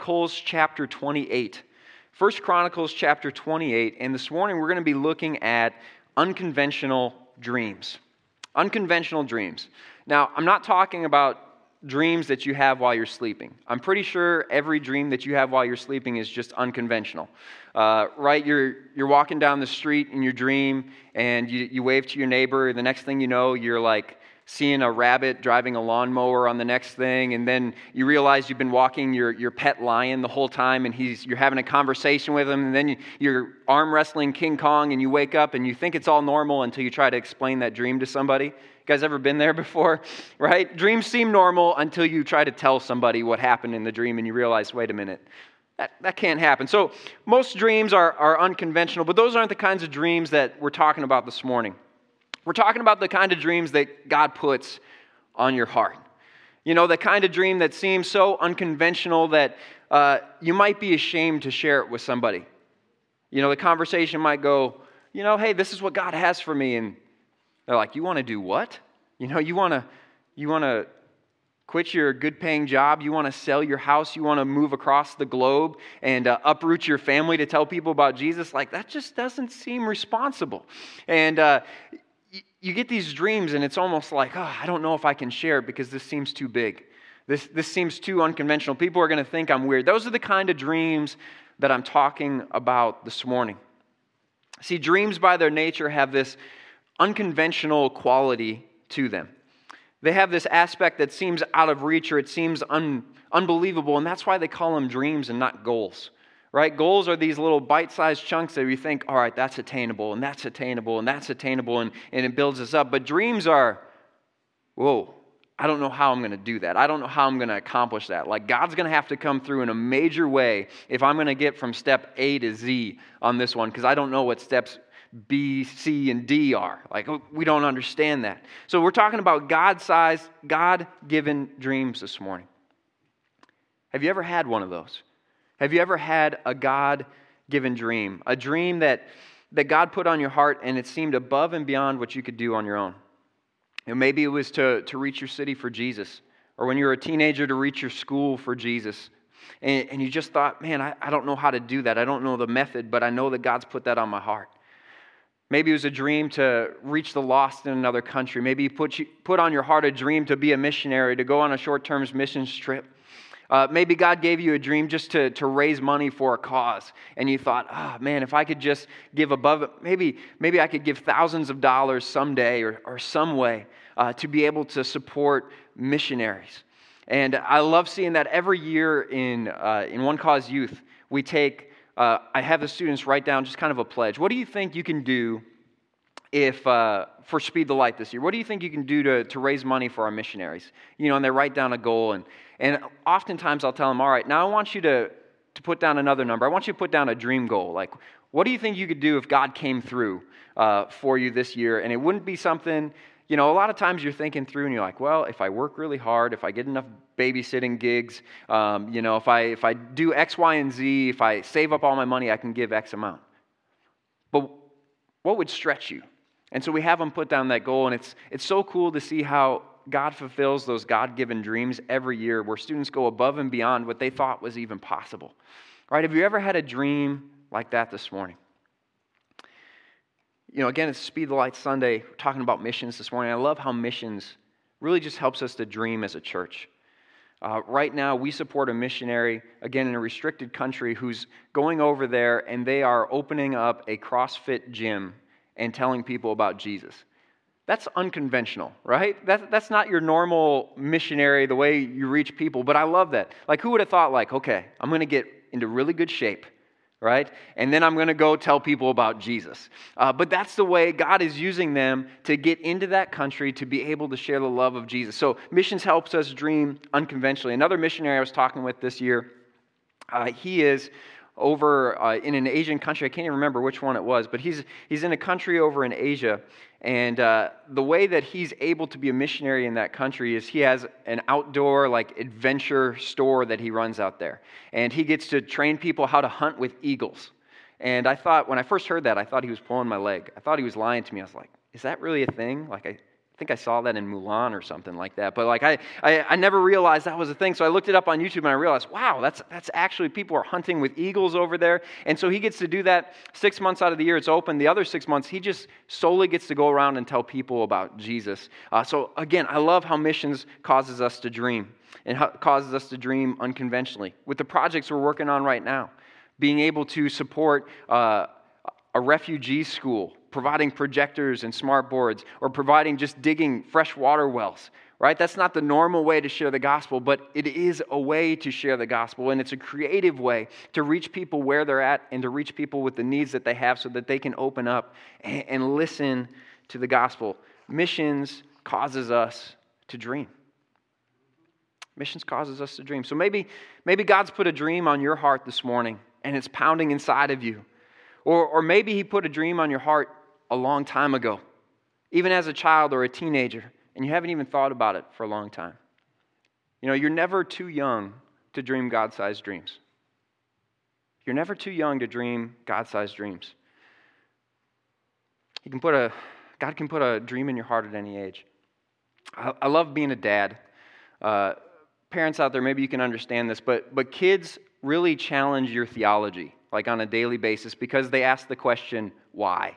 Chronicles chapter 28. First Chronicles chapter 28, and this morning we're going to be looking at unconventional dreams. Unconventional dreams. Now, I'm not talking about dreams that you have while you're sleeping. I'm pretty sure every dream that you have while you're sleeping is just unconventional. Uh, right? You're, you're walking down the street in your dream and you, you wave to your neighbor. The next thing you know, you're like seeing a rabbit driving a lawnmower on the next thing, and then you realize you've been walking your, your pet lion the whole time, and he's, you're having a conversation with him, and then you, are arm wrestling King Kong, and you wake up and you think it's all normal until you try to explain that dream to somebody. You guys ever been there before? Right? Dreams seem normal until you try to tell somebody what happened in the dream, and you realize, wait a minute, that, that can't happen. So, most dreams are, are unconventional, but those aren't the kinds of dreams that we're talking about this morning. We're talking about the kind of dreams that God puts on your heart. You know, the kind of dream that seems so unconventional that uh, you might be ashamed to share it with somebody. You know, the conversation might go, you know, hey, this is what God has for me. And they're like, you want to do what? You know, you want to, you want to quit your good paying job, you want to sell your house, you want to move across the globe and uh, uproot your family to tell people about Jesus, like that just doesn't seem responsible. And uh, you get these dreams, and it's almost like, oh, I don't know if I can share because this seems too big. This, this seems too unconventional. People are going to think I'm weird. Those are the kind of dreams that I'm talking about this morning. See, dreams by their nature have this unconventional quality to them. They have this aspect that seems out of reach or it seems un, unbelievable, and that's why they call them dreams and not goals right? Goals are these little bite sized chunks that we think, all right, that's attainable, and that's attainable, and that's attainable, and, and it builds us up. But dreams are, whoa, I don't know how I'm going to do that. I don't know how I'm going to accomplish that. Like, God's going to have to come through in a major way if I'm going to get from step A to Z on this one, because I don't know what steps B, C, and D are. Like, oh, we don't understand that. So, we're talking about God sized, God given dreams this morning. Have you ever had one of those? Have you ever had a God given dream? A dream that, that God put on your heart and it seemed above and beyond what you could do on your own? And maybe it was to, to reach your city for Jesus, or when you were a teenager to reach your school for Jesus. And, and you just thought, man, I, I don't know how to do that. I don't know the method, but I know that God's put that on my heart. Maybe it was a dream to reach the lost in another country. Maybe you put, you, put on your heart a dream to be a missionary, to go on a short term missions trip. Uh, maybe God gave you a dream just to, to raise money for a cause, and you thought, oh man, if I could just give above it, maybe, maybe I could give thousands of dollars someday or, or some way uh, to be able to support missionaries. And I love seeing that every year in, uh, in One Cause Youth, we take, uh, I have the students write down just kind of a pledge. What do you think you can do if uh, for Speed the Light this year? What do you think you can do to, to raise money for our missionaries? You know, and they write down a goal, and, and oftentimes I'll tell them, all right, now I want you to, to put down another number. I want you to put down a dream goal. Like, what do you think you could do if God came through uh, for you this year? And it wouldn't be something, you know, a lot of times you're thinking through and you're like, well, if I work really hard, if I get enough babysitting gigs, um, you know, if I, if I do X, Y, and Z, if I save up all my money, I can give X amount. But what would stretch you? And so we have them put down that goal, and it's, it's so cool to see how God fulfills those God given dreams every year where students go above and beyond what they thought was even possible. Right? Have you ever had a dream like that this morning? You know, again, it's Speed the Light Sunday. We're talking about missions this morning. I love how missions really just helps us to dream as a church. Uh, right now, we support a missionary, again, in a restricted country, who's going over there and they are opening up a CrossFit gym and telling people about Jesus. That's unconventional, right? That, that's not your normal missionary, the way you reach people, but I love that. Like, who would have thought, like, okay, I'm going to get into really good shape, right? And then I'm going to go tell people about Jesus. Uh, but that's the way God is using them to get into that country to be able to share the love of Jesus. So, missions helps us dream unconventionally. Another missionary I was talking with this year, uh, he is over uh, in an Asian country. I can't even remember which one it was, but he's, he's in a country over in Asia. And uh, the way that he's able to be a missionary in that country is he has an outdoor, like, adventure store that he runs out there. And he gets to train people how to hunt with eagles. And I thought, when I first heard that, I thought he was pulling my leg. I thought he was lying to me. I was like, is that really a thing? Like, I think I saw that in Mulan or something like that. But like I, I, I, never realized that was a thing. So I looked it up on YouTube and I realized, wow, that's that's actually people are hunting with eagles over there. And so he gets to do that six months out of the year. It's open. The other six months, he just solely gets to go around and tell people about Jesus. Uh, so again, I love how missions causes us to dream and causes us to dream unconventionally. With the projects we're working on right now, being able to support. Uh, a refugee school, providing projectors and smart boards, or providing just digging fresh water wells, right? That's not the normal way to share the gospel, but it is a way to share the gospel, and it's a creative way to reach people where they're at and to reach people with the needs that they have so that they can open up and, listen to the gospel. Missions causes us to dream. Missions causes us to dream. So maybe, maybe God's put a dream on your heart this morning, and it's pounding inside of you or, or maybe He put a dream on your heart a long time ago, even as a child or a teenager, and you haven't even thought about it for a long time. You know, you're never too young to dream God sized dreams. You're never too young to dream God sized dreams. You can put a, God can put a dream in your heart at any age. I, I love being a dad. Uh, parents out there, maybe you can understand this, but, but kids really challenge your theology like on a daily basis because they ask the question, why?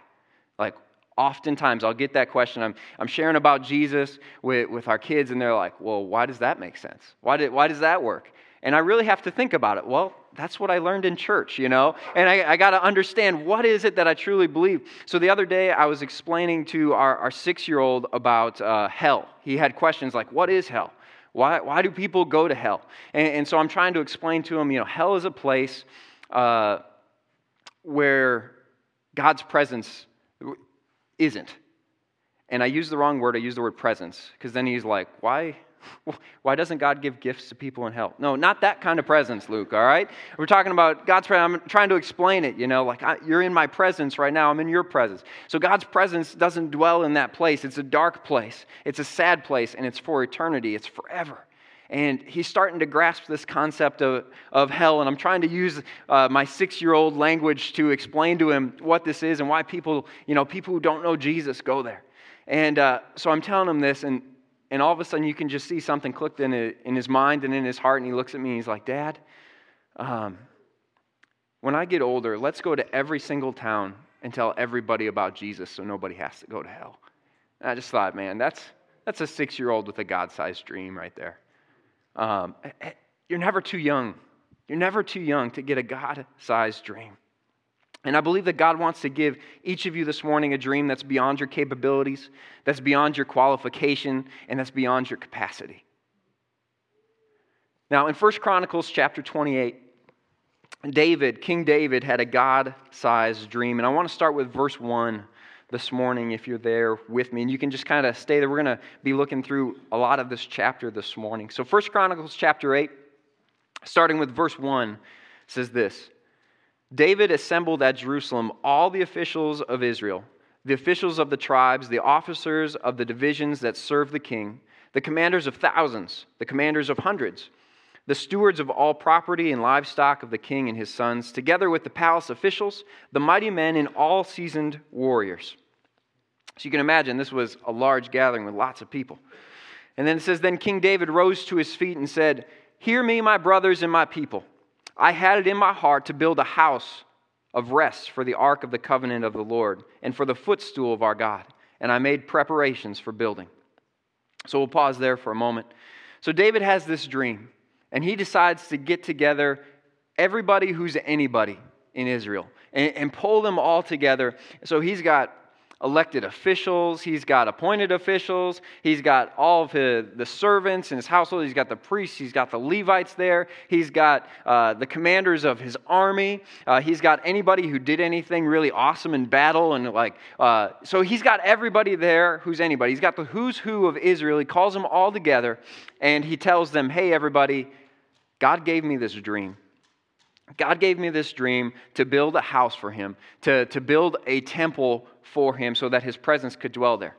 Like, oftentimes I'll get that question. I'm, I'm sharing about Jesus with, with our kids, and they're like, well, why does that make sense? Why, did, why does that work? And I really have to think about it. Well, that's what I learned in church, you know? And I, I got to understand what is it that I truly believe. So the other day, I was explaining to our, our six year old about uh, hell. He had questions like, what is hell? Why, why do people go to hell? And, and so I'm trying to explain to him, you know, hell is a place uh, where God's presence isn't. And I use the wrong word, I use the word presence, because then he's like, why? Why doesn't God give gifts to people in hell? No, not that kind of presence, Luke, all right? We're talking about God's presence. I'm trying to explain it, you know, like I, you're in my presence right now, I'm in your presence. So God's presence doesn't dwell in that place. It's a dark place, it's a sad place, and it's for eternity, it's forever. And he's starting to grasp this concept of, of hell. And I'm trying to use uh, my six year old language to explain to him what this is and why people, you know, people who don't know Jesus go there. And uh, so I'm telling him this, and, and all of a sudden you can just see something clicked in, in his mind and in his heart. And he looks at me and he's like, Dad, um, when I get older, let's go to every single town and tell everybody about Jesus so nobody has to go to hell. And I just thought, man, that's, that's a six year old with a God sized dream right there. Um, eh, eh, you're never too young. You're never too young to get a God sized dream. And I believe that God wants to give each of you this morning a dream that's beyond your capabilities, that's beyond your qualification, and that's beyond your capacity. Now, in 1 Chronicles chapter 28, David, King David, had a God sized dream. And I want to start with verse 1 this morning if you're there with me. And you can just kind of stay there. We're going to be looking through a lot of this chapter this morning. So, First Chronicles chapter 8, starting with verse 1, says this David assembled at Jerusalem all the officials of Israel, the officials of the tribes, the officers of the divisions that serve the king, the commanders of thousands, the commanders of hundreds the stewards of all property and livestock of the king and his sons, together with the palace officials, the mighty men, and all seasoned warriors. So you can imagine this was a large gathering with lots of people. And then it says, Then King David rose to his feet and said, Hear me, my brothers and my people. I had it in my heart to build a house of rest for the ark of the covenant of the Lord and for the footstool of our God. And I made preparations for building. So we'll pause there for a moment. So David has this dream, and he decides to get together everybody who's anybody in Israel and, and pull them all together. So he's got elected officials, he's got appointed officials, he's got all of his, the servants in his household, he's got the priests, he's got the Levites there, he's got uh, the commanders of his army, uh, he's got anybody who did anything really awesome in battle, and like, uh, so he's got everybody there who's anybody. He's got the who's who of Israel, he calls them all together, and he tells them, hey, everybody, God gave me this dream. God gave me this dream to build a house for him, to, to build a temple for him so that his presence could dwell there.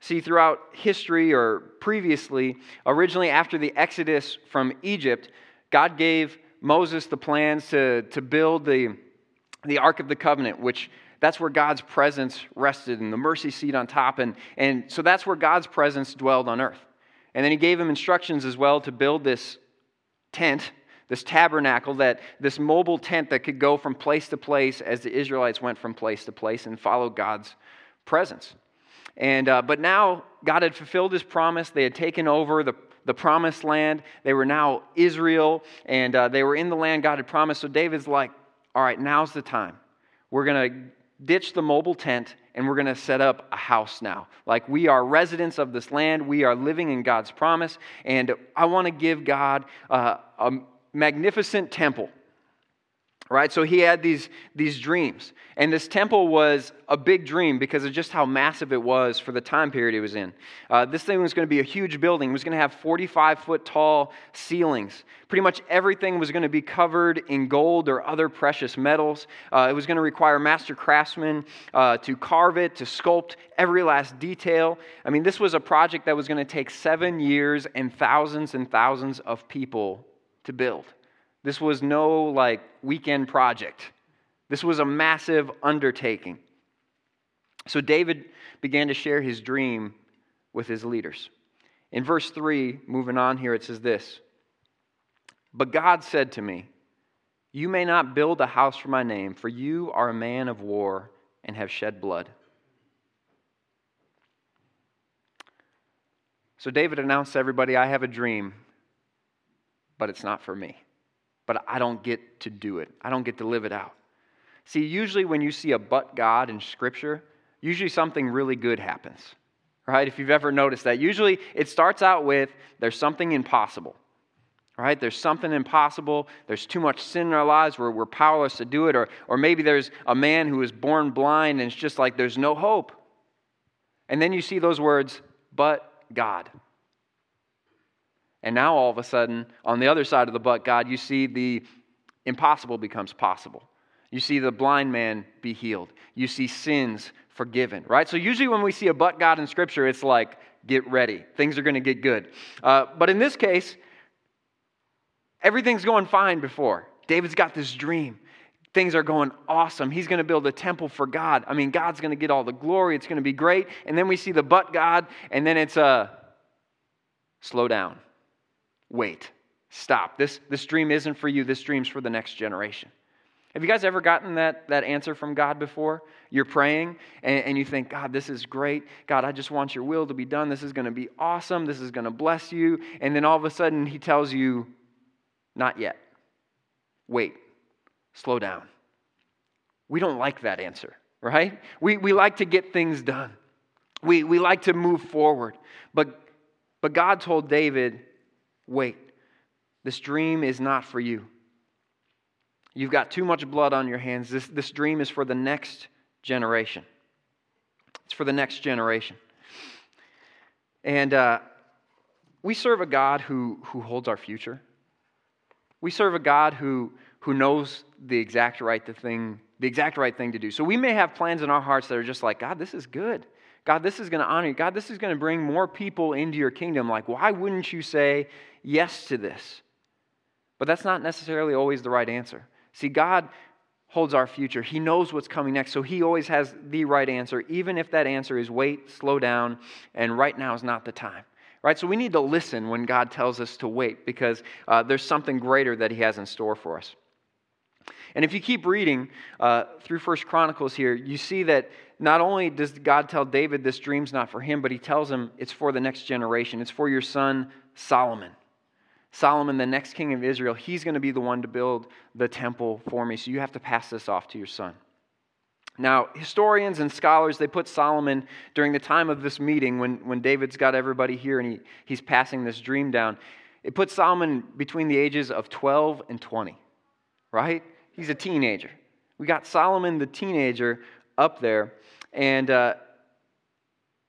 See, throughout history or previously, originally after the Exodus from Egypt, God gave Moses the plans to, to build the, the Ark of the Covenant, which That's where God's presence rested, and the mercy seat on top. And, and so that's where God's presence dwelled on earth. And then he gave him instructions as well to build this tent, this tabernacle, that this mobile tent that could go from place to place as the Israelites went from place to place and follow God's presence. And, uh, but now God had fulfilled his promise. They had taken over the, the promised land. They were now Israel, and uh, they were in the land God had promised. So David's like, all right, now's the time. We're going to ditch the mobile tent and we're going to set up a house now. Like we are residents of this land, we are living in God's promise, and I want to give God uh, a magnificent temple right? So he had these these dreams. And this temple was a big dream because of just how massive it was for the time period it was in. Uh, this thing was going to be a huge building. It was going to have 45 foot tall ceilings. Pretty much everything was going to be covered in gold or other precious metals. Uh, it was going to require master craftsmen uh, to carve it to sculpt every last detail. I mean this was a project that was going to take seven years and thousands and thousands of people to build this was no like weekend project. This was a massive undertaking. So David began to share his dream with his leaders. In verse 3, moving on here, it says this But God said to me, You may not build a house for my name, for you are a man of war and have shed blood. So David announced to everybody, I have a dream, but it's not for me but I don't get to do it. I don't get to live it out. See, usually when you see a but God in Scripture, usually something really good happens, right? If you've ever noticed that, usually it starts out with there's something impossible, right? There's something impossible. There's too much sin in our lives where we're powerless to do it. Or, or maybe there's a man who is born blind and it's just like there's no hope. And then you see those words, but God. And now all of a sudden, on the other side of the but God, you see the impossible becomes possible. You see the blind man be healed. You see sins forgiven, right? So usually when we see a but God in Scripture, it's like, get ready. Things are going to get good. Uh, but in this case, everything's going fine before. David's got this dream. Things are going awesome. He's going to build a temple for God. I mean, God's going to get all the glory. It's going to be great. And then we see the but God, and then it's a slow down wait, stop. This, this dream isn't for you, this dream's for the next generation. Have you guys ever gotten that, that answer from God before? You're praying and, and you think, God, this is great. God, I just want your will to be done. This is going to be awesome. This is going to bless you. And then all of a sudden, He tells you, not yet. Wait, slow down. We don't like that answer, right? We, we like to get things done, we, we like to move forward. But, but God told David, wait, this dream is not for you. You've got too much blood on your hands. This, this dream is for the next generation. It's for the next generation. And uh, we serve a God who, who holds our future. We serve a God who, who knows the exact right the thing, the exact right thing to do. So we may have plans in our hearts that are just like, God, this is good. God, this is going to honor you. God, this is going to bring more people into your kingdom. Like, why wouldn't you say yes to this? But that's not necessarily always the right answer. See, God holds our future. He knows what's coming next, so He always has the right answer, even if that answer is wait, slow down, and right now is not the time. Right? So we need to listen when God tells us to wait because uh, there's something greater that He has in store for us. And if you keep reading uh, through First Chronicles here, you see that not only does God tell David this dream's not for him, but he tells him it's for the next generation. It's for your son Solomon. Solomon, the next king of Israel, he's going to be the one to build the temple for me. So you have to pass this off to your son. Now, historians and scholars, they put Solomon during the time of this meeting when, when David's got everybody here and he, he's passing this dream down. It puts Solomon between the ages of 12 and 20, right? He's a teenager. We got Solomon, the teenager, up there. And uh,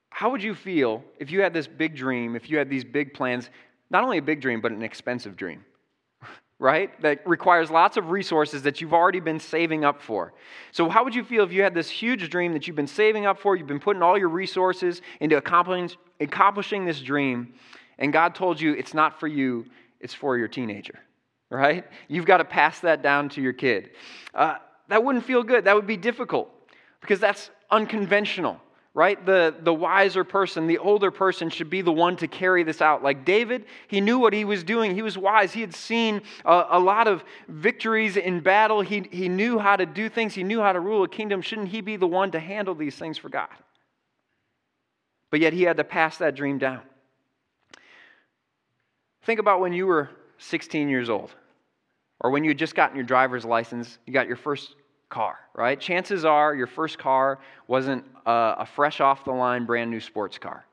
how would you feel if you had this big dream, if you had these big plans? Not only a big dream, but an expensive dream, right? That requires lots of resources that you've already been saving up for. So, how would you feel if you had this huge dream that you've been saving up for? You've been putting all your resources into accomplishing, this dream, and God told you it's not for you, it's for your teenager, right? You've got to pass that down to your kid. Uh, that wouldn't feel good. That would be difficult. because that's unconventional right? The, the wiser person, the older person should be the one to carry this out. Like David, he knew what he was doing. He was wise. He had seen a, a, lot of victories in battle. He, he knew how to do things, he knew how to rule a kingdom. Shouldn't he be the one to handle these things for God? But yet he had to pass that dream down. Think about when you were 16 years old, or when you had just gotten your driver's license, you got your first car, right? Chances are your first car wasn't a, a fresh off the line, brand new sports car,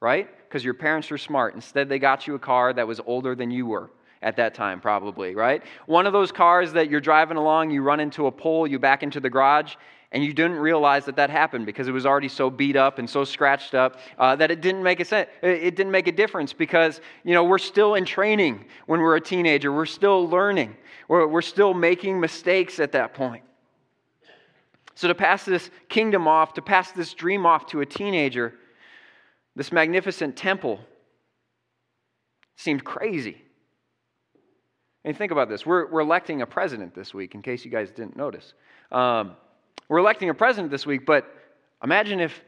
right? Because your parents were smart. Instead, they got you a car that was older than you were at that time, probably, right? One of those cars that you're driving along, you run into a pole, you back into the garage, and you didn't realize that that happened because it was already so beat up and so scratched up uh, that it didn't make a sense. It didn't make a difference because you know we're still in training when we're a teenager. We're still learning. We're, we're still making mistakes at that point. So, to pass this kingdom off, to pass this dream off to a teenager, this magnificent temple seemed crazy. And think about this we're, we're electing a president this week, in case you guys didn't notice. Um, we're electing a president this week, but imagine if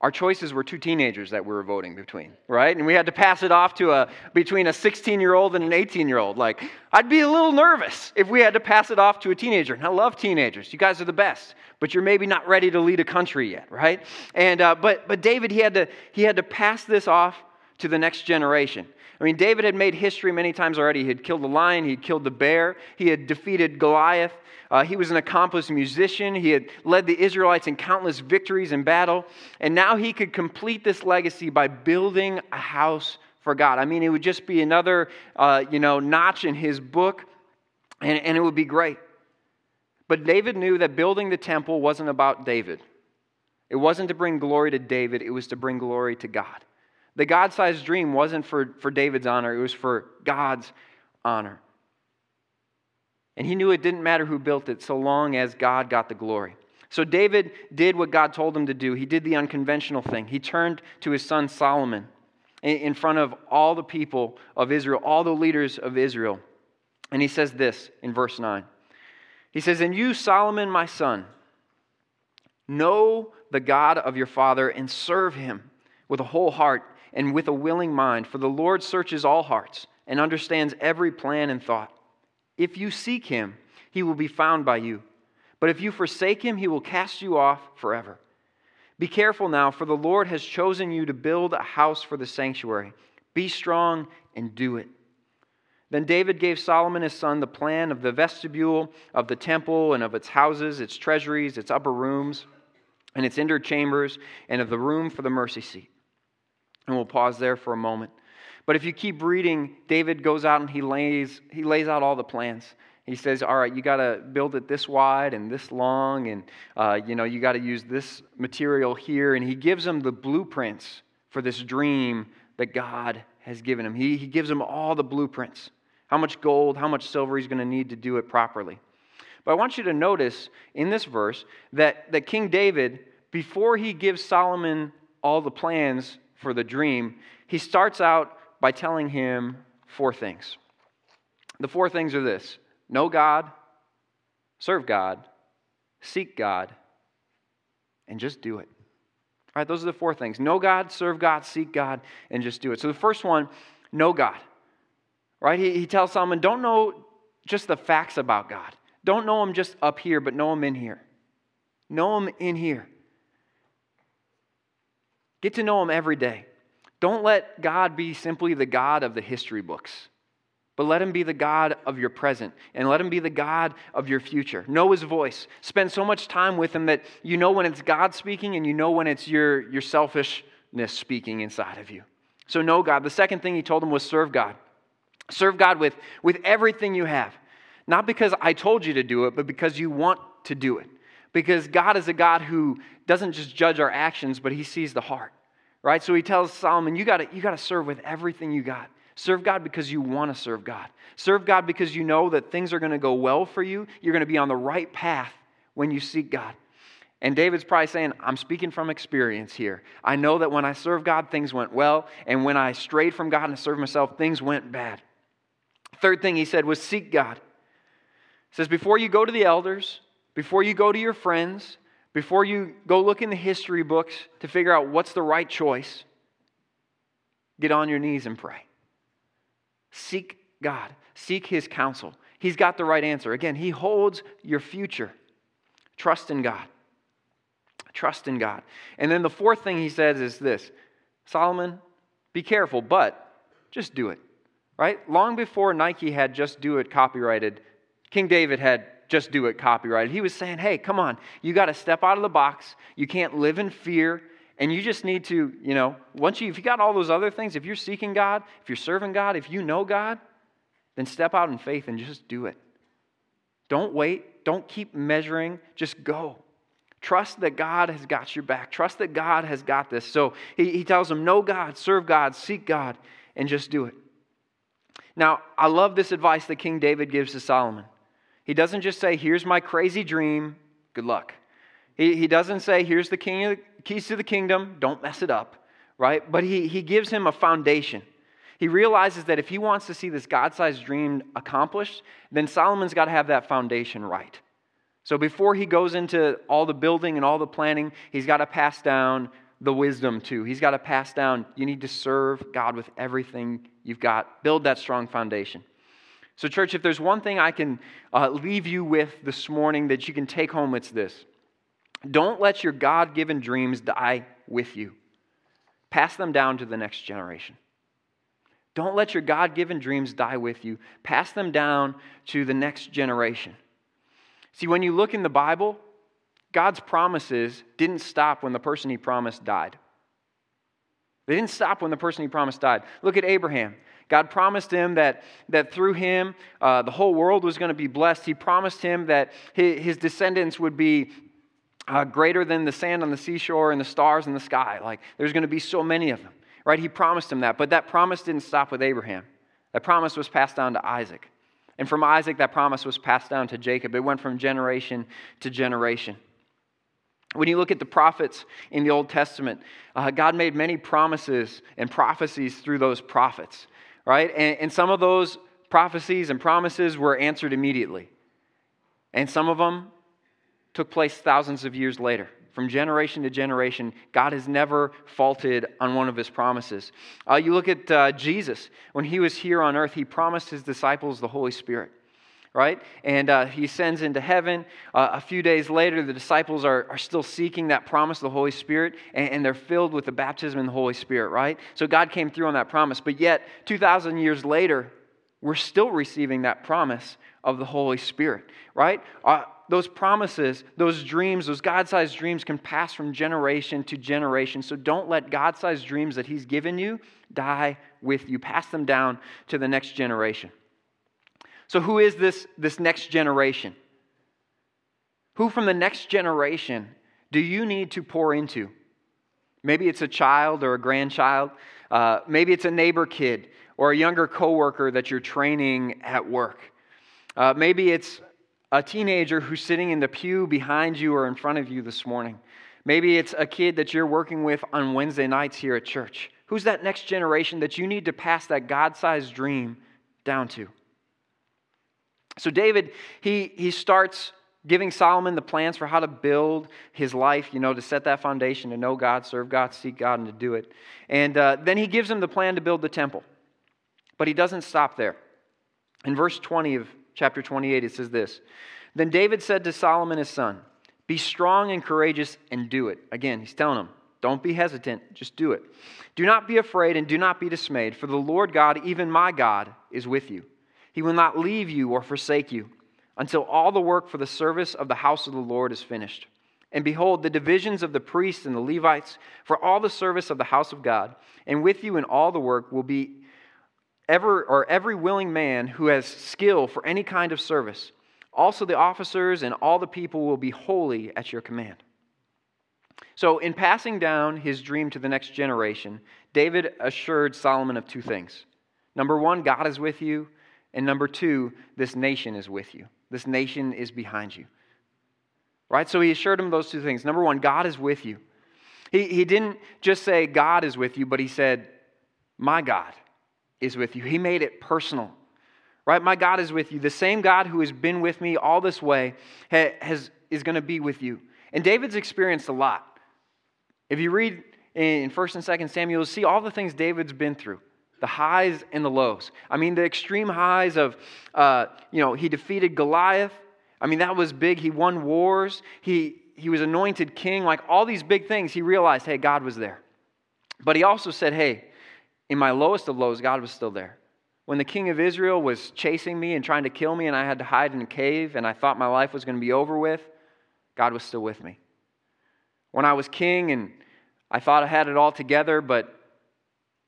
our choices were two teenagers that we were voting between, right? And we had to pass it off to a between a 16 year old and an 18 year old. Like, I'd be a little nervous if we had to pass it off to a teenager. And I love teenagers; you guys are the best. But you're maybe not ready to lead a country yet, right? And uh, but but David, he had to he had to pass this off to the next generation. I mean, David had made history many times already. He had killed the lion, he had killed the bear, he had defeated Goliath. Uh, he was an accomplished musician. He had led the Israelites in countless victories in battle. And now he could complete this legacy by building a house for God. I mean, it would just be another, uh, you know, notch in his book, and, and it would be great. But David knew that building the temple wasn't about David. It wasn't to bring glory to David, it was to bring glory to God. The God sized dream wasn't for, for David's honor, it was for God's honor. And he knew it didn't matter who built it so long as God got the glory. So David did what God told him to do. He did the unconventional thing. He turned to his son Solomon in front of all the people of Israel, all the leaders of Israel. And he says this in verse 9. He says, And you, Solomon, my son, know the God of your father and serve him with a whole heart and with a willing mind, for the Lord searches all hearts and understands every plan and thought. If you seek him, he will be found by you. But if you forsake him, he will cast you off forever. Be careful now, for the Lord has chosen you to build a house for the sanctuary. Be strong and do it. Then David gave Solomon his son the plan of the vestibule of the temple and of its houses, its treasuries, its upper rooms, and its inner chambers, and of the room for the mercy seat. And we'll pause there for a moment. But if you keep reading, David goes out and he lays, he lays out all the plans. He says, All right, you got to build it this wide and this long, and uh, you know, you got to use this material here. And he gives them the blueprints for this dream that God has given him. He, he gives them all the blueprints how much gold, how much silver he's going to need to do it properly. But I want you to notice in this verse that, that King David, before he gives Solomon all the plans for the dream, he starts out by telling him four things. The four things are this know God, serve God, seek God, and just do it. All right, those are the four things know God, serve God, seek God, and just do it. So the first one, know God. Right? He, he tells Solomon, don't know just the facts about God. Don't know him just up here, but know him in here. Know him in here. Get to know him every day. Don't let God be simply the God of the history books, but let him be the God of your present and let him be the God of your future. Know his voice. Spend so much time with him that you know when it's God speaking and you know when it's your, your selfishness speaking inside of you. So, know God. The second thing he told him was serve God. Serve God with, with everything you have. Not because I told you to do it, but because you want to do it. Because God is a God who doesn't just judge our actions, but he sees the heart right? So he tells Solomon, you got you to serve with everything you got. Serve God because you want to serve God. Serve God because you know that things are going to go well for you. You're going to be on the right path when you seek God. And David's probably saying, I'm speaking from experience here. I know that when I serve God, things went well. And when I strayed from God and served myself, things went bad. Third thing he said was seek God. He says, before you go to the elders, before you go to your friends, before you go look in the history books to figure out what's the right choice, get on your knees and pray. Seek God, seek His counsel. He's got the right answer. Again, He holds your future. Trust in God. Trust in God. And then the fourth thing he says is this Solomon, be careful, but just do it. Right? Long before Nike had just do it copyrighted, King David had just do it copyrighted. He was saying, hey, come on, you got to step out of the box. You can't live in fear. And you just need to, you know, once you, if you got all those other things, if you're seeking God, if you're serving God, if you know God, then step out in faith and just do it. Don't wait. Don't keep measuring. Just go. Trust that God has got your back. Trust that God has got this. So he, he tells them, Know God, serve God, seek God, and just do it. Now, I love this advice that King David gives to Solomon. He doesn't just say, Here's my crazy dream, good luck. He, he doesn't say, Here's the king keys to the kingdom, don't mess it up, right? But he, he gives him a foundation. He realizes that if he wants to see this God sized dream accomplished, then Solomon's got to have that foundation right. So before he goes into all the building and all the planning, he's got to pass down the wisdom too. He's got to pass down, you need to serve God with everything you've got. Build that strong foundation. So, church, if there's one thing I can uh, leave you with this morning that you can take home, it's this don't let your God given dreams die with you, pass them down to the next generation. Don't let your God given dreams die with you, pass them down to the next generation. See, when you look in the Bible, God's promises didn't stop when the person he promised died. They didn't stop when the person he promised died. Look at Abraham. God promised him that, that through him, uh, the whole world was going to be blessed. He promised him that his, descendants would be uh, greater than the sand on the seashore and the stars in the sky. Like, there's going to be so many of them, right? He promised him that. But that promise didn't stop with Abraham. That promise was passed down to Isaac. And from Isaac, that promise was passed down to Jacob. It went from generation to generation. When you look at the prophets in the Old Testament, uh, God made many promises and prophecies through those prophets, right? And, and some of those prophecies and promises were answered immediately. And some of them took place thousands of years later. From generation to generation, God has never faulted on one of his promises. Uh, you look at uh, Jesus. When he was here on earth, he promised his disciples the Holy Spirit right? And uh, he sends into heaven. Uh, a few days later, the disciples are, are still seeking that promise of the Holy Spirit, and, and, they're filled with the baptism in the Holy Spirit, right? So God came through on that promise. But yet, 2,000 years later, we're still receiving that promise of the Holy Spirit, right? Uh, those promises, those dreams, those God sized dreams can pass from generation to generation. So don't let God sized dreams that He's given you die with you. Pass them down to the next generation. So, who is this, this next generation? Who from the next generation do you need to pour into? Maybe it's a child or a grandchild. Uh, maybe it's a neighbor kid or a younger coworker that you're training at work. Uh, maybe it's a teenager who's sitting in the pew behind you or in front of you this morning. Maybe it's a kid that you're working with on Wednesday nights here at church. Who's that next generation that you need to pass that God sized dream down to? So, David, he, he starts giving Solomon the plans for how to build his life, you know, to set that foundation, to know God, serve God, seek God, and to do it. And uh, then he gives him the plan to build the temple. But he doesn't stop there. In verse 20 of chapter 28, it says this Then David said to Solomon his son, Be strong and courageous and do it. Again, he's telling him, Don't be hesitant, just do it. Do not be afraid and do not be dismayed, for the Lord God, even my God, is with you. He will not leave you or forsake you until all the work for the service of the house of the Lord is finished. And behold, the divisions of the priests and the Levites for all the service of the house of God, and with you in all the work will be ever or every willing man who has skill for any kind of service. Also, the officers and all the people will be holy at your command. So, in passing down his dream to the next generation, David assured Solomon of two things. Number one, God is with you. And number two, this nation is with you. This nation is behind you. Right? So he assured him those two things. Number one, God is with you. He, he didn't just say, God is with you, but he said, My God is with you. He made it personal. Right? My God is with you. The same God who has been with me all this way has, is going to be with you. And David's experienced a lot. If you read in 1st and 2nd Samuel, see all the things David's been through the highs and the lows. I mean, the extreme highs of, uh, you know, he defeated Goliath. I mean, that was big. He won wars. He, he was anointed king. Like all these big things, he realized, hey, God was there. But he also said, hey, in my lowest of lows, God was still there. When the king of Israel was chasing me and trying to kill me, and I had to hide in a cave, and I thought my life was going to be over with, God was still with me. When I was king and I thought I had it all together, but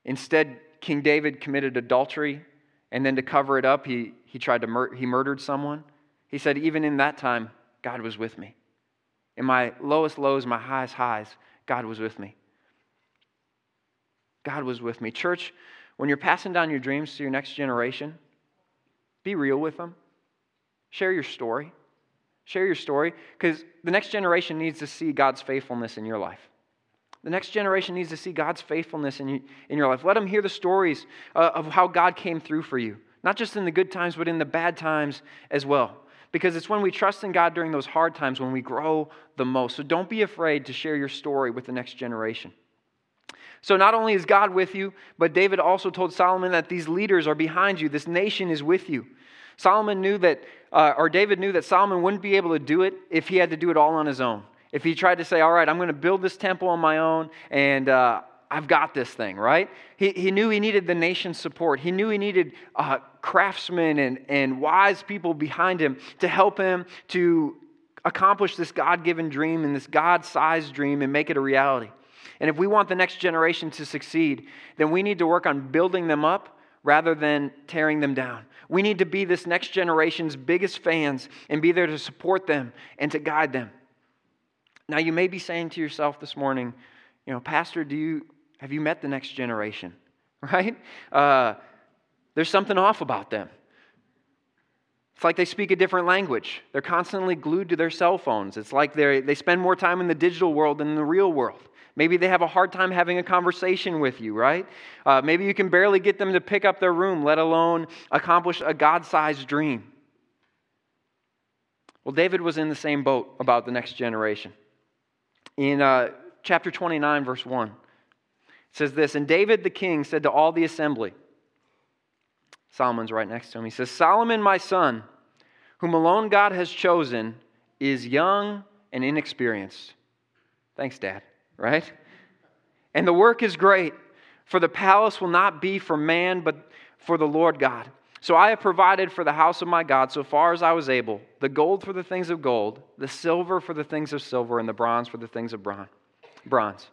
instead King David committed adultery, and then to cover it up, he, he tried to mur- he murdered someone. He said, even in that time, God was with me. In my lowest lows, my highest highs, God was with me. God was with me. Church, when you're passing down your dreams to your next generation, be real with them. Share your story. Share your story because the next generation needs to see God's faithfulness in your life. The next generation needs to see God's faithfulness in, you, in your life. Let them hear the stories uh, of how God came through for you, not just in the good times, but in the bad times as well. Because it's when we trust in God during those hard times when we grow the most. So don't be afraid to share your story with the next generation. So not only is God with you, but David also told Solomon that these leaders are behind you. This nation is with you. Solomon knew that, uh, or David knew that Solomon wouldn't be able to do it if he had to do it all on his own. If he tried to say, all right, I'm going to build this temple on my own and uh, I've got this thing, right? He, he knew he needed the nation's support. He knew he needed uh, craftsmen and, and wise people behind him to help him to accomplish this God given dream and this God sized dream and make it a reality. And if we want the next generation to succeed, then we need to work on building them up rather than tearing them down. We need to be this next generation's biggest fans and be there to support them and to guide them. Now, you may be saying to yourself this morning, you know, Pastor, do you, have you met the next generation? Right? Uh, there's something off about them. It's like they speak a different language. They're constantly glued to their cell phones. It's like they spend more time in the digital world than in the real world. Maybe they have a hard time having a conversation with you, right? Uh, maybe you can barely get them to pick up their room, let alone accomplish a God sized dream. Well, David was in the same boat about the next generation in uh, chapter 29, verse 1. It says this And David the king said to all the assembly, Solomon's right next to him. He says, Solomon, my son, whom alone God has chosen, is young and inexperienced. Thanks, Dad, right? And the work is great, for the palace will not be for man, but for the Lord God. So I have provided for the house of my God so far as I was able the gold for the things of gold, the silver for the things of silver, and the bronze for the things of bronze.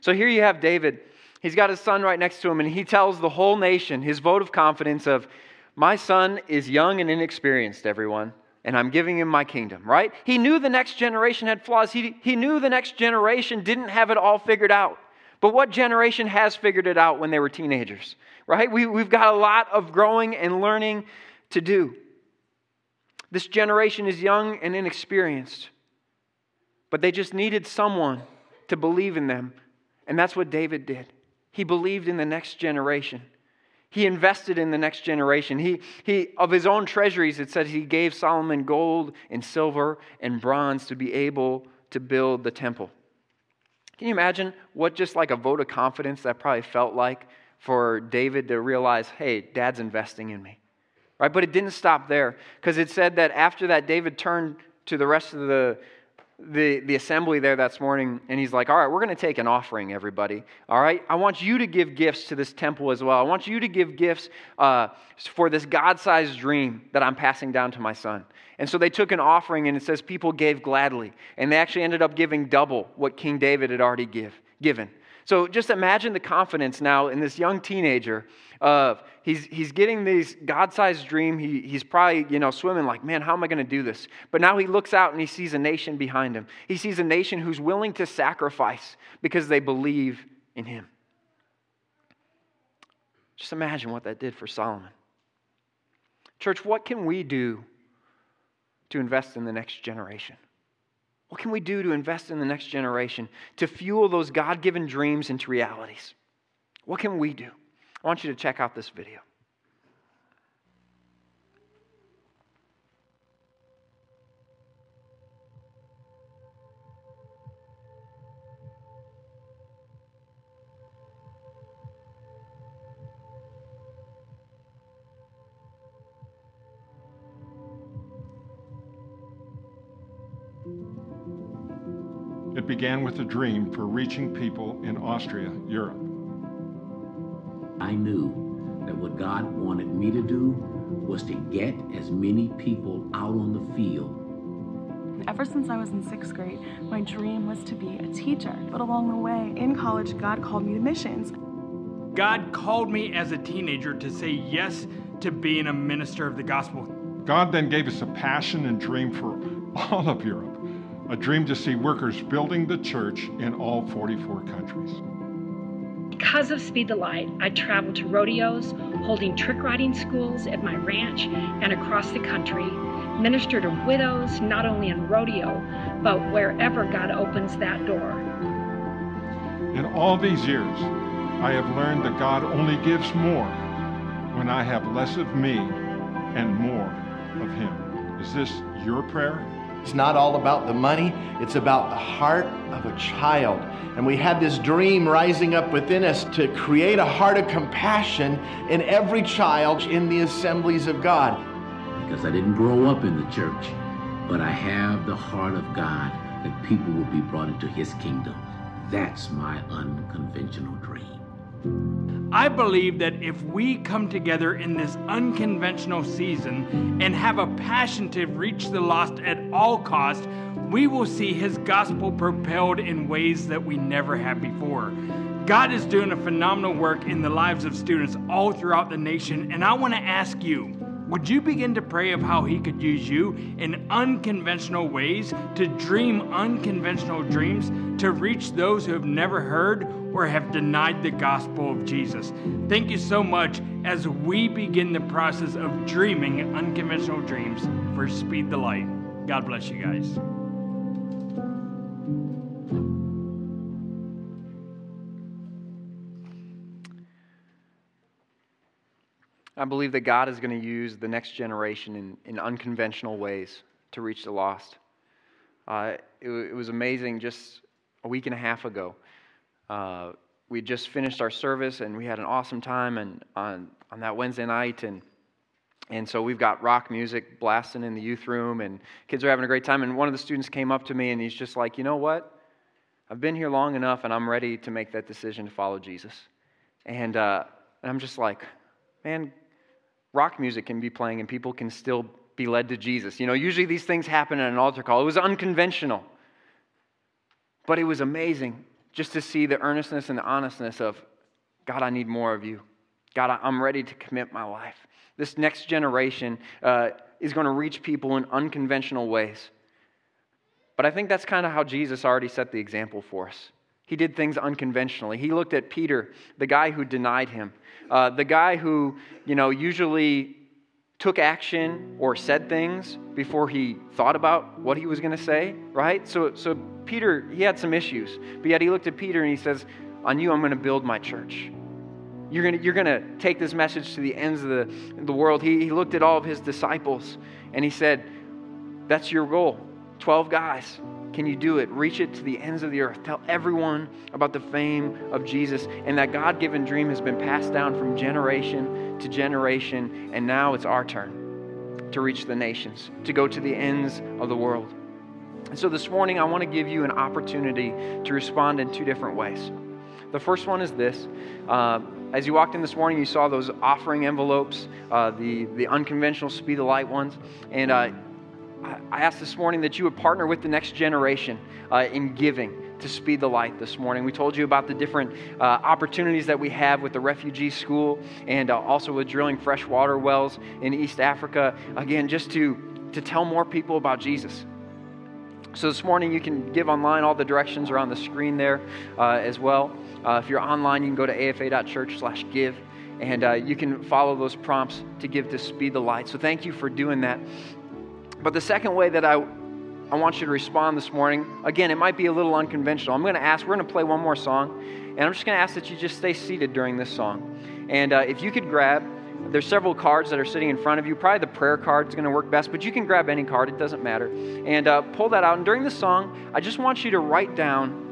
So here you have David. He's got his son right next to him, and he tells the whole nation his vote of confidence of, My son is young and inexperienced, everyone, and I'm giving him my kingdom, right? He knew the next generation had flaws. He, he knew the next generation didn't have it all figured out. But what generation has figured it out when they were teenagers? Right? We, we've got a lot of growing and learning to do. This generation is young and inexperienced, but they just needed someone to believe in them. And that's what David did. He believed in the next generation. He invested in the next generation. He, he, of his own treasuries, it says he gave Solomon gold and silver and bronze to be able to build the temple. Can you imagine what just like a vote of confidence that probably felt like for David to realize, hey, dad's investing in me? Right? But it didn't stop there because it said that after that, David turned to the rest of the, the, the assembly there that morning and he's like, all right, we're going to take an offering, everybody. All right? I want you to give gifts to this temple as well. I want you to give gifts uh, for this God sized dream that I'm passing down to my son. And so they took an offering, and it says people gave gladly. And they actually ended up giving double what King David had already give, given. So just imagine the confidence now in this young teenager of he's, he's getting this God-sized dream. He, he's probably, you know, swimming like, man, how am I going to do this? But now he looks out and he sees a nation behind him. He sees a nation who's willing to sacrifice because they believe in him. Just imagine what that did for Solomon. Church, what can we do to invest in the next generation? What can we do to invest in the next generation, to fuel those God given dreams into realities? What can we do? I want you to check out this video. thank you it began with a dream for reaching people in Austria, Europe. I knew that what God wanted me to do was to get as many people out on the field Ever since I was in sixth grade, my dream was to be a teacher. But along the way, in college, God called me to missions. God called me as a teenager to say yes to being a minister of the gospel. God then gave us a passion and dream for all of Europe, a dream to see workers building the church in all 44 countries. Because of Speed the Light, I traveled to rodeos, holding trick riding schools at my ranch and across the country, minister to widows, not only in rodeo, but wherever God opens that door. In all these years, I have learned that God only gives more when I have less of me and more of Him. Is this your prayer? It's not all about the money, it's about the heart of a child. And we had this dream rising up within us to create a heart of compassion in every child in the assemblies of God because I didn't grow up in the church, but I have the heart of God that people will be brought into his kingdom. That's my unconventional dream. I believe that if we come together in this unconventional season and have a passion to reach the lost at all costs, we will see his gospel propelled in ways that we never have before. God is doing a phenomenal work in the lives of students all throughout the nation, and I want to ask you would you begin to pray of how He could use you in unconventional ways to dream unconventional dreams to reach those who have never heard or have denied the gospel of Jesus? Thank you so much as we begin the process of dreaming unconventional dreams for Speed the Light. God bless you guys. I believe that God is going to use the next generation in, in unconventional ways to reach the lost. Uh, it, it, was amazing just a week and a half ago. Uh, we just finished our service and we had an awesome time and on, on that Wednesday night. And, and so we've got rock music blasting in the youth room and kids are having a great time. And one of the students came up to me and he's just like, you know what? I've been here long enough and I'm ready to make that decision to follow Jesus. And, uh, and I'm just like, man, rock music can be playing and people can still be led to Jesus. You know, usually these things happen at an altar call. It was unconventional, but it was amazing just to see the earnestness and the honestness of God, I need more of you. God, I'm ready to commit my life. This next generation uh, is going to reach people in unconventional ways. But I think that's kind of how Jesus already set the example for us. He did things unconventionally. He looked at Peter, the guy who denied him, uh, the guy who, you know, usually took action or said things before he thought about what he was going to say, right? So, so Peter, he had some issues, but yet he looked at Peter and he says, On you, I'm going to build my church. You're going you're to take this message to the ends of the, the world. He, he looked at all of his disciples and he said, That's your goal 12 guys. Can you do it? Reach it to the ends of the earth. Tell everyone about the fame of Jesus. And that God given dream has been passed down from generation to generation. And now it's our turn to reach the nations, to go to the ends of the world. And so this morning, I want to give you an opportunity to respond in two different ways. The first one is this. Uh, as you walked in this morning, you saw those offering envelopes, uh, the, the unconventional Speed the Light ones. And uh, I asked this morning that you would partner with the next generation uh, in giving to speed the light this morning. We told you about the different uh, opportunities that we have with the refugee school and uh, also with drilling fresh water wells in East Africa. Again, just to, to tell more people about Jesus. So this morning you can give online. All the directions are on the screen there uh, as well. Uh, if you're online, you can go to afa.church/give and uh, you can follow those prompts to give to speed the light. So thank you for doing that. But the second way that I, I want you to respond this morning, again, it might be a little unconventional. I'm going to ask, we're going to play one more song, and I'm just going to ask that you just stay seated during this song. And uh, if you could grab, there's several cards that are sitting in front of you. Probably the prayer card is going to work best, but you can grab any card, it doesn't matter. And uh, pull that out. And during the song, I just want you to write down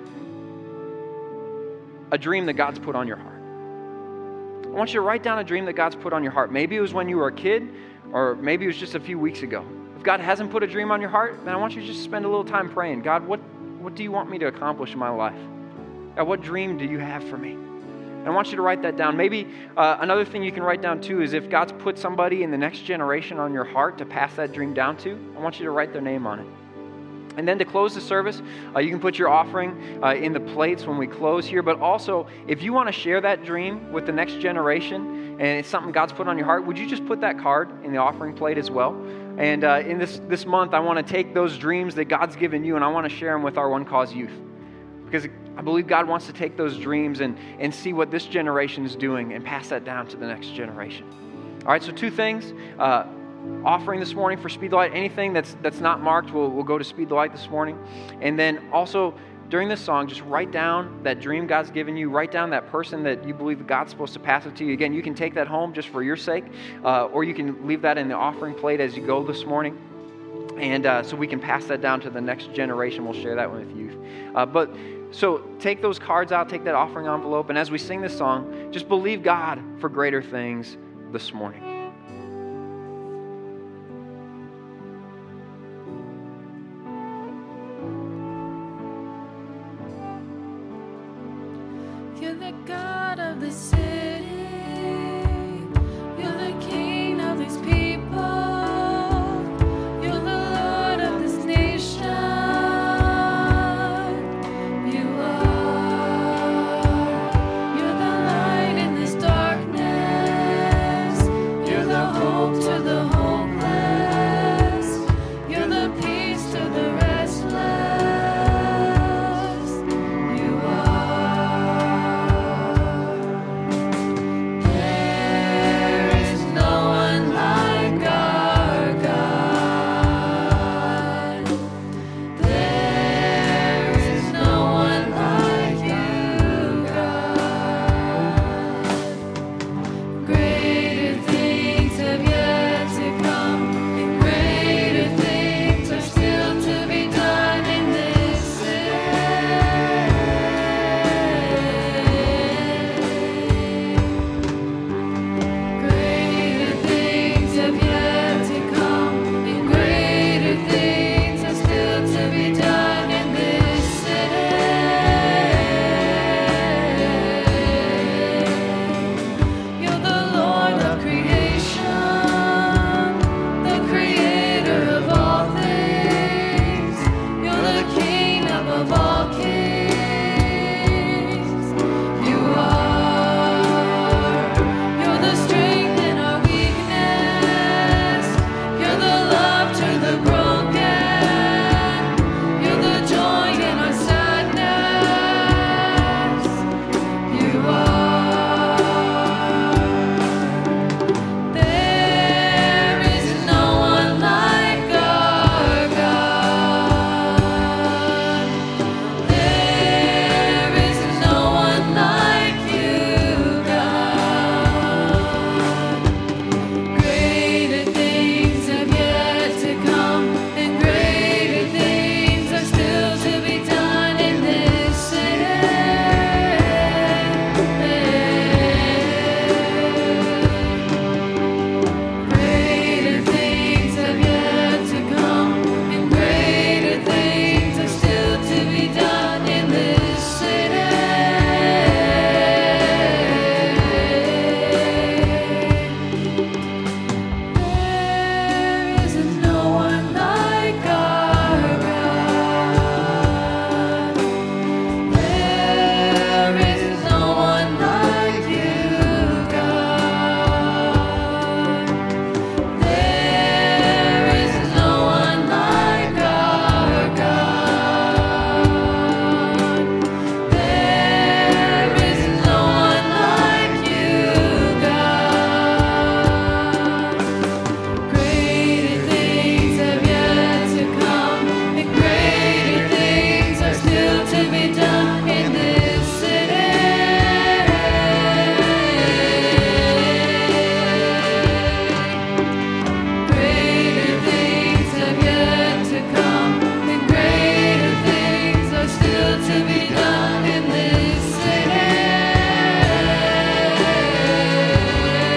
a dream that God's put on your heart. I want you to write down a dream that God's put on your heart. Maybe it was when you were a kid, or maybe it was just a few weeks ago. If God hasn't put a dream on your heart, man, I want you to just spend a little time praying. God, what, what do you want me to accomplish in my life? God, what dream do you have for me? I want you to write that down. Maybe uh, another thing you can write down too is if God's put somebody in the next generation on your heart to pass that dream down to, I want you to write their name on it. And then to close the service, uh, you can put your offering uh, in the plates when we close here. But also, if you want to share that dream with the next generation and it's something God's put on your heart, would you just put that card in the offering plate as well? And uh, in this, this month, I want to take those dreams that God's given you and I want to share them with our One Cause youth. Because I believe God wants to take those dreams and, and see what this generation is doing and pass that down to the next generation. All right, so two things. Offering this morning for Speed the Light. Anything that's that's not marked will will go to Speed the Light this morning. And then also during this song, just write down that dream God's given you. Write down that person that you believe God's supposed to pass it to you. Again, you can take that home just for your sake, uh, or you can leave that in the offering plate as you go this morning. And uh, so we can pass that down to the next generation. We'll share that with you. Uh, but so take those cards out, take that offering envelope, and as we sing this song, just believe God for greater things this morning.